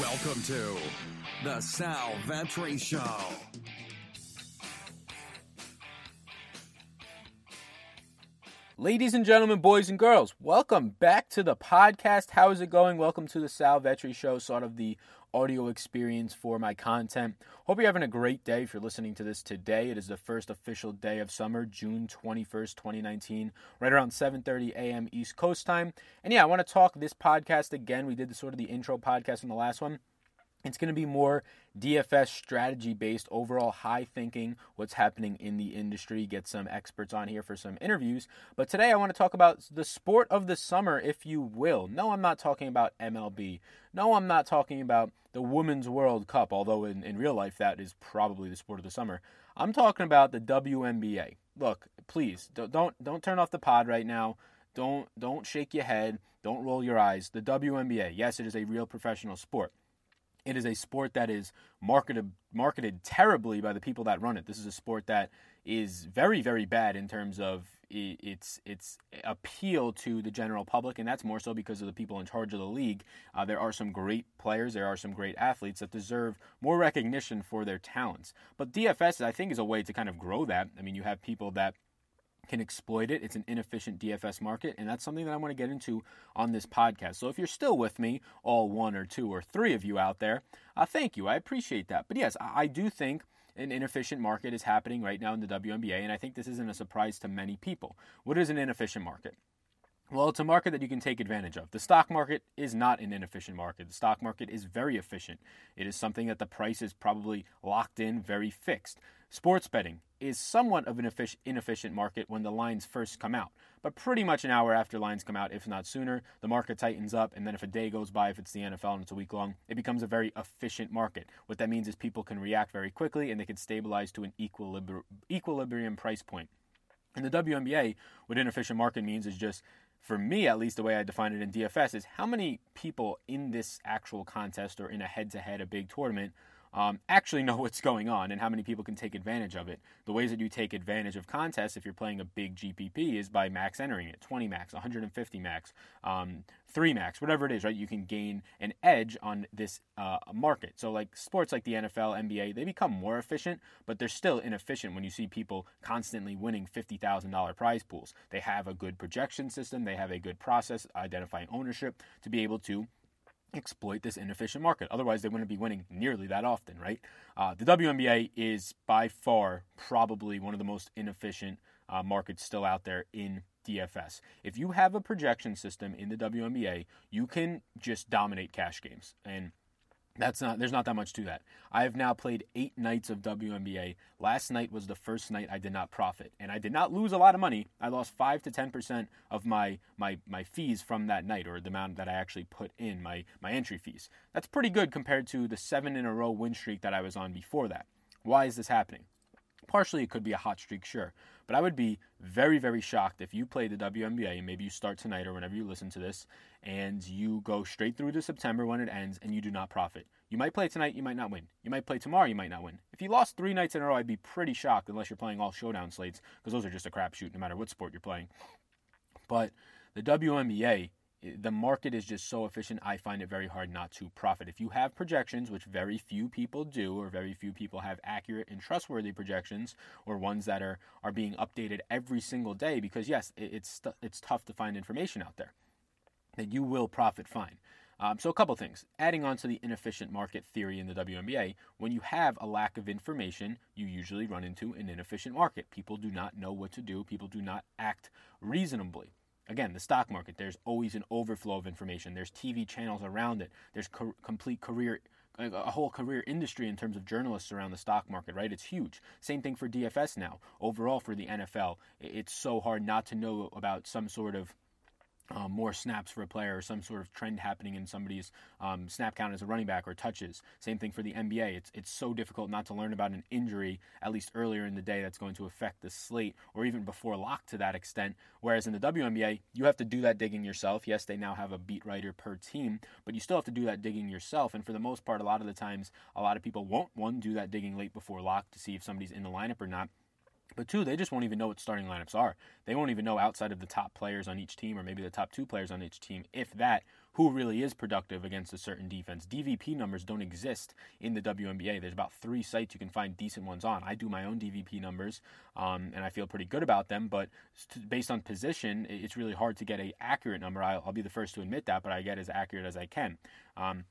Welcome to the Sal Vetri Show. Ladies and gentlemen, boys and girls, welcome back to the podcast. How is it going? Welcome to the Sal Vetri Show, sort of the audio experience for my content. Hope you're having a great day if you're listening to this today. It is the first official day of summer, June 21st, 2019, right around 7:30 a.m. East Coast time. And yeah, I want to talk this podcast again. We did the sort of the intro podcast in the last one. It's going to be more DFS strategy based, overall high thinking, what's happening in the industry, get some experts on here for some interviews. But today I want to talk about the sport of the summer, if you will. No, I'm not talking about MLB. No, I'm not talking about the Women's World Cup, although in, in real life that is probably the sport of the summer. I'm talking about the WNBA. Look, please don't don't, don't turn off the pod right now. Don't don't shake your head. Don't roll your eyes. The WNBA, yes, it is a real professional sport. It is a sport that is marketed marketed terribly by the people that run it. This is a sport that is very very bad in terms of its its appeal to the general public, and that's more so because of the people in charge of the league. Uh, there are some great players, there are some great athletes that deserve more recognition for their talents. But DFS, I think, is a way to kind of grow that. I mean, you have people that can exploit it. It's an inefficient DFS market, and that's something that I want to get into on this podcast. So if you're still with me, all one or two or three of you out there, uh, thank you. I appreciate that. But yes, I, I do think an inefficient market is happening right now in the WNBA, and I think this isn't a surprise to many people. What is an inefficient market? Well, it's a market that you can take advantage of. The stock market is not an inefficient market. The stock market is very efficient. It is something that the price is probably locked in, very fixed. Sports betting is somewhat of an inefficient market when the lines first come out. But pretty much an hour after lines come out, if not sooner, the market tightens up. And then if a day goes by, if it's the NFL and it's a week long, it becomes a very efficient market. What that means is people can react very quickly and they can stabilize to an equilibri- equilibrium price point. In the WNBA, what inefficient market means is just for me at least the way I define it in DFS is how many people in this actual contest or in a head to head, a big tournament, um, actually know what's going on and how many people can take advantage of it. The ways that you take advantage of contests if you're playing a big GPP is by max entering it 20 max, 150 max, um, 3 max, whatever it is, right? You can gain an edge on this uh, market. So, like sports like the NFL, NBA, they become more efficient, but they're still inefficient when you see people constantly winning $50,000 prize pools. They have a good projection system, they have a good process identifying ownership to be able to exploit this inefficient market. Otherwise, they wouldn't be winning nearly that often, right? Uh, the WNBA is by far probably one of the most inefficient uh, markets still out there in DFS. If you have a projection system in the WNBA, you can just dominate cash games. And that's not there's not that much to that. I have now played 8 nights of WNBA. Last night was the first night I did not profit and I did not lose a lot of money. I lost 5 to 10% of my my my fees from that night or the amount that I actually put in my my entry fees. That's pretty good compared to the 7 in a row win streak that I was on before that. Why is this happening? Partially, it could be a hot streak, sure. But I would be very, very shocked if you play the WNBA and maybe you start tonight or whenever you listen to this and you go straight through to September when it ends and you do not profit. You might play tonight, you might not win. You might play tomorrow, you might not win. If you lost three nights in a row, I'd be pretty shocked unless you're playing all showdown slates because those are just a crapshoot no matter what sport you're playing. But the WNBA the market is just so efficient, I find it very hard not to profit. If you have projections, which very few people do, or very few people have accurate and trustworthy projections, or ones that are, are being updated every single day, because yes, it's, it's tough to find information out there, then you will profit fine. Um, so, a couple things. Adding on to the inefficient market theory in the WNBA, when you have a lack of information, you usually run into an inefficient market. People do not know what to do, people do not act reasonably. Again, the stock market, there's always an overflow of information. There's TV channels around it. There's co- complete career a whole career industry in terms of journalists around the stock market, right? It's huge. Same thing for DFS now. Overall, for the NFL, it's so hard not to know about some sort of um, more snaps for a player or some sort of trend happening in somebody's um, snap count as a running back or touches. Same thing for the NBA. It's, it's so difficult not to learn about an injury, at least earlier in the day, that's going to affect the slate or even before lock to that extent. Whereas in the WNBA, you have to do that digging yourself. Yes, they now have a beat writer per team, but you still have to do that digging yourself. And for the most part, a lot of the times, a lot of people won't, one, do that digging late before lock to see if somebody's in the lineup or not. But two, they just won't even know what starting lineups are. They won't even know outside of the top players on each team, or maybe the top two players on each team, if that, who really is productive against a certain defense. DVP numbers don't exist in the WNBA. There's about three sites you can find decent ones on. I do my own DVP numbers, um, and I feel pretty good about them. But based on position, it's really hard to get an accurate number. I'll, I'll, be the first to admit that, but I get as accurate as I can. Um,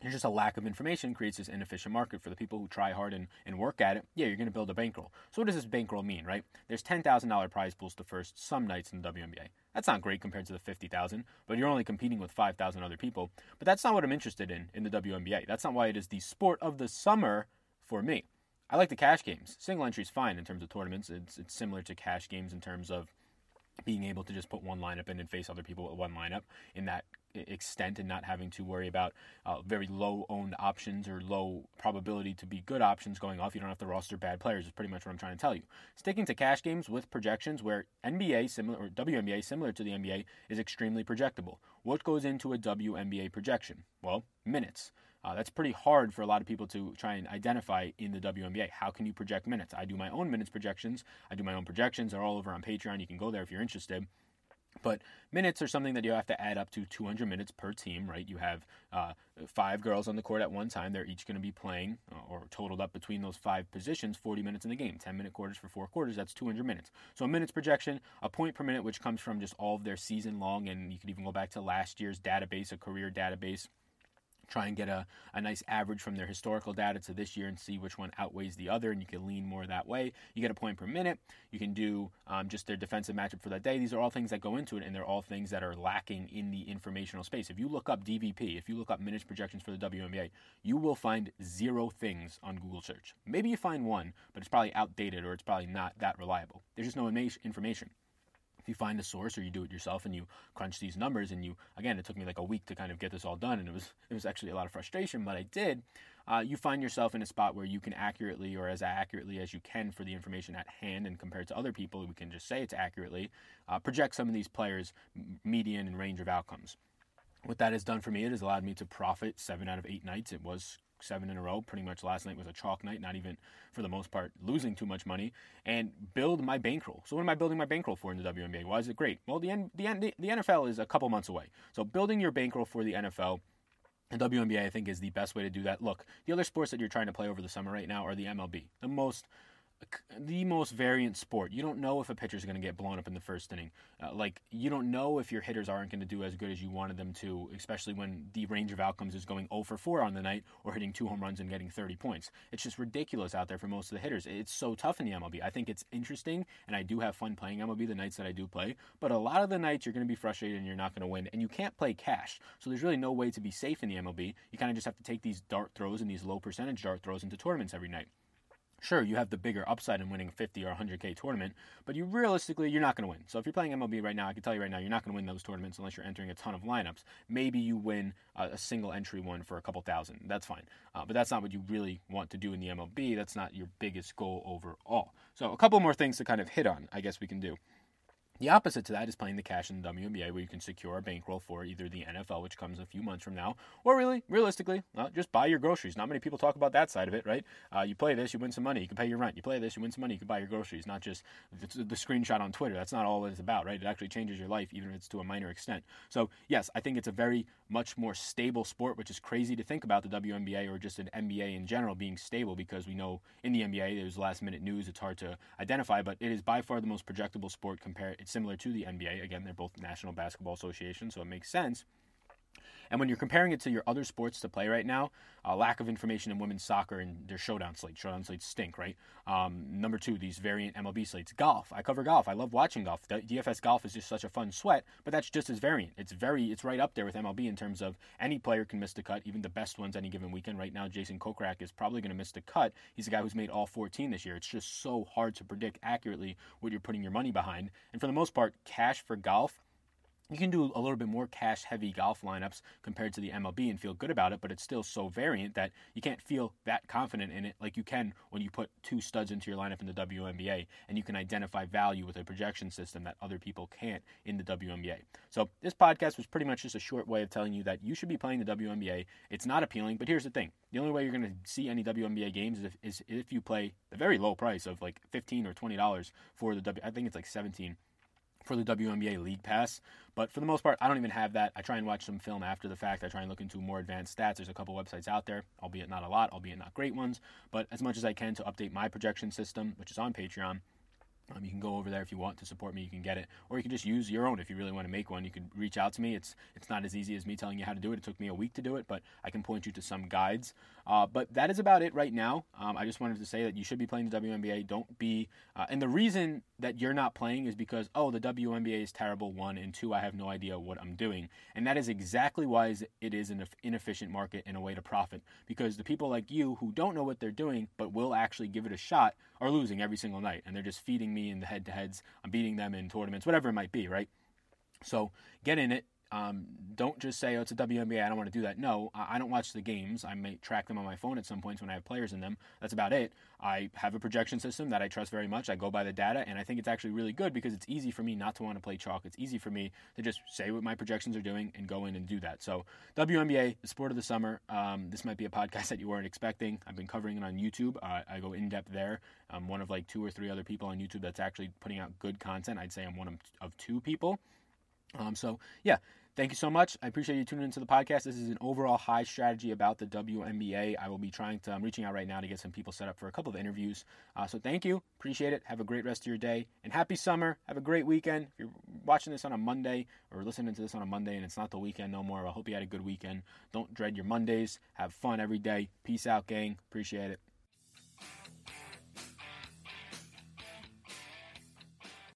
there's just a lack of information creates this inefficient market for the people who try hard and, and work at it. Yeah, you're going to build a bankroll. So what does this bankroll mean, right? There's $10,000 prize pools to first some nights in the WNBA. That's not great compared to the 50,000, but you're only competing with 5,000 other people. But that's not what I'm interested in in the WNBA. That's not why it is the sport of the summer for me. I like the cash games. Single entry is fine in terms of tournaments. It's, it's similar to cash games in terms of being able to just put one lineup in and face other people with one lineup in that extent and not having to worry about uh, very low owned options or low probability to be good options going off. You don't have to roster bad players, is pretty much what I'm trying to tell you. Sticking to cash games with projections where NBA similar or WNBA similar to the NBA is extremely projectable. What goes into a WNBA projection? Well, minutes. Uh, that's pretty hard for a lot of people to try and identify in the WNBA. How can you project minutes? I do my own minutes projections. I do my own projections. They're all over on Patreon. You can go there if you're interested. But minutes are something that you have to add up to 200 minutes per team, right? You have uh, five girls on the court at one time. They're each going to be playing, uh, or totaled up between those five positions, 40 minutes in the game. 10 minute quarters for four quarters, that's 200 minutes. So a minutes projection, a point per minute, which comes from just all of their season long, and you could even go back to last year's database, a career database try and get a, a nice average from their historical data to this year and see which one outweighs the other, and you can lean more that way. You get a point per minute. You can do um, just their defensive matchup for that day. These are all things that go into it, and they're all things that are lacking in the informational space. If you look up DVP, if you look up minutes projections for the WNBA, you will find zero things on Google search. Maybe you find one, but it's probably outdated or it's probably not that reliable. There's just no information you find a source or you do it yourself and you crunch these numbers and you again it took me like a week to kind of get this all done and it was it was actually a lot of frustration but i did. Uh, you find yourself in a spot where you can accurately or as accurately as you can for the information at hand and compared to other people we can just say it's accurately uh, project some of these players median and range of outcomes. What that has done for me it has allowed me to profit seven out of eight nights. It was seven in a row. Pretty much last night was a chalk night, not even for the most part losing too much money, and build my bankroll. So what am I building my bankroll for in the WNBA? Why is it great? Well, the the the NFL is a couple months away, so building your bankroll for the NFL. And WNBA, I think, is the best way to do that. Look, the other sports that you're trying to play over the summer right now are the MLB, the most the most variant sport. You don't know if a pitcher is going to get blown up in the first inning. Uh, like you don't know if your hitters aren't going to do as good as you wanted them to, especially when the range of outcomes is going 0 for 4 on the night or hitting two home runs and getting 30 points. It's just ridiculous out there for most of the hitters. It's so tough in the MLB. I think it's interesting, and I do have fun playing MLB the nights that I do play. But a lot of the nights you're going to be frustrated and you're not going to win, and you can't play cash. So there's really no way to be safe in the MLB. You kind of just have to take these dart throws and these low percentage dart throws into tournaments every night. Sure, you have the bigger upside in winning a 50 or 100k tournament, but you realistically you're not going to win. So if you're playing MLB right now, I can tell you right now you're not going to win those tournaments unless you're entering a ton of lineups. Maybe you win a, single entry one for a couple thousand. That's fine, uh, but that's not what you really want to do in the MLB. That's not your biggest goal overall. So a couple more things to kind of hit on, I guess we can do. The opposite to that is playing the cash in the WNBA, where you can secure a bankroll for either the NFL, which comes a few months from now, or really, realistically, well, just buy your groceries. Not many people talk about that side of it, right? Uh, you play this, you win some money, you can pay your rent. You play this, you win some money, you can buy your groceries. Not just the, the screenshot on Twitter. That's not all it's about, right? It actually changes your life, even if it's to a minor extent. So, yes, I think it's a very much more stable sport, which is crazy to think about the WNBA or just an NBA in general being stable because we know in the NBA there's last minute news. It's hard to identify, but it is by far the most projectable sport compared. It's similar to the NBA. Again, they're both National Basketball Association, so it makes sense. And when you're comparing it to your other sports to play right now, uh, lack of information in women's soccer and their showdown slates. Showdown slates stink, right? Um, number two, these variant MLB slates. Golf. I cover golf. I love watching golf. The DFS golf is just such a fun sweat, but that's just as variant. It's very, it's right up there with MLB in terms of any player can miss the cut, even the best ones any given weekend. Right now, Jason Kokrak is probably going to miss the cut. He's a guy who's made all 14 this year. It's just so hard to predict accurately what you're putting your money behind. And for the most part, cash for golf you can do a little bit more cash heavy golf lineups compared to the MLB and feel good about it, but it's still so variant that you can't feel that confident in it like you can when you put two studs into your lineup in the WNBA and you can identify value with a projection system that other people can't in the WNBA. So, this podcast was pretty much just a short way of telling you that you should be playing the WNBA. It's not appealing, but here's the thing the only way you're going to see any WNBA games is if, is if you play the very low price of like 15 or $20 for the W. I think it's like 17 for the WNBA League Pass. But for the most part, I don't even have that. I try and watch some film after the fact. I try and look into more advanced stats. There's a couple websites out there, albeit not a lot, albeit not great ones, but as much as I can to update my projection system, which is on Patreon. Um, you can go over there if you want to support me. You can get it, or you can just use your own if you really want to make one. You can reach out to me. It's it's not as easy as me telling you how to do it. It took me a week to do it, but I can point you to some guides. Uh, but that is about it right now. Um, I just wanted to say that you should be playing the WNBA. Don't be, uh, and the reason that you're not playing is because oh the WNBA is terrible. One and two, I have no idea what I'm doing, and that is exactly why it is an inefficient market and a way to profit. Because the people like you who don't know what they're doing but will actually give it a shot are losing every single night, and they're just feeding me in the head-to-heads. I'm beating them in tournaments, whatever it might be, right? So get in it, um, don't just say, oh, it's a WNBA, I don't want to do that. No, I don't watch the games. I may track them on my phone at some points when I have players in them. That's about it. I have a projection system that I trust very much. I go by the data, and I think it's actually really good because it's easy for me not to want to play chalk. It's easy for me to just say what my projections are doing and go in and do that. So, WNBA, the sport of the summer. Um, this might be a podcast that you weren't expecting. I've been covering it on YouTube. Uh, I go in depth there. I'm one of like two or three other people on YouTube that's actually putting out good content. I'd say I'm one of, of two people. Um, so, yeah, thank you so much. I appreciate you tuning into the podcast. This is an overall high strategy about the WNBA. I will be trying to, I'm reaching out right now to get some people set up for a couple of interviews. Uh, so, thank you. Appreciate it. Have a great rest of your day and happy summer. Have a great weekend. If you're watching this on a Monday or listening to this on a Monday and it's not the weekend no more, I hope you had a good weekend. Don't dread your Mondays. Have fun every day. Peace out, gang. Appreciate it.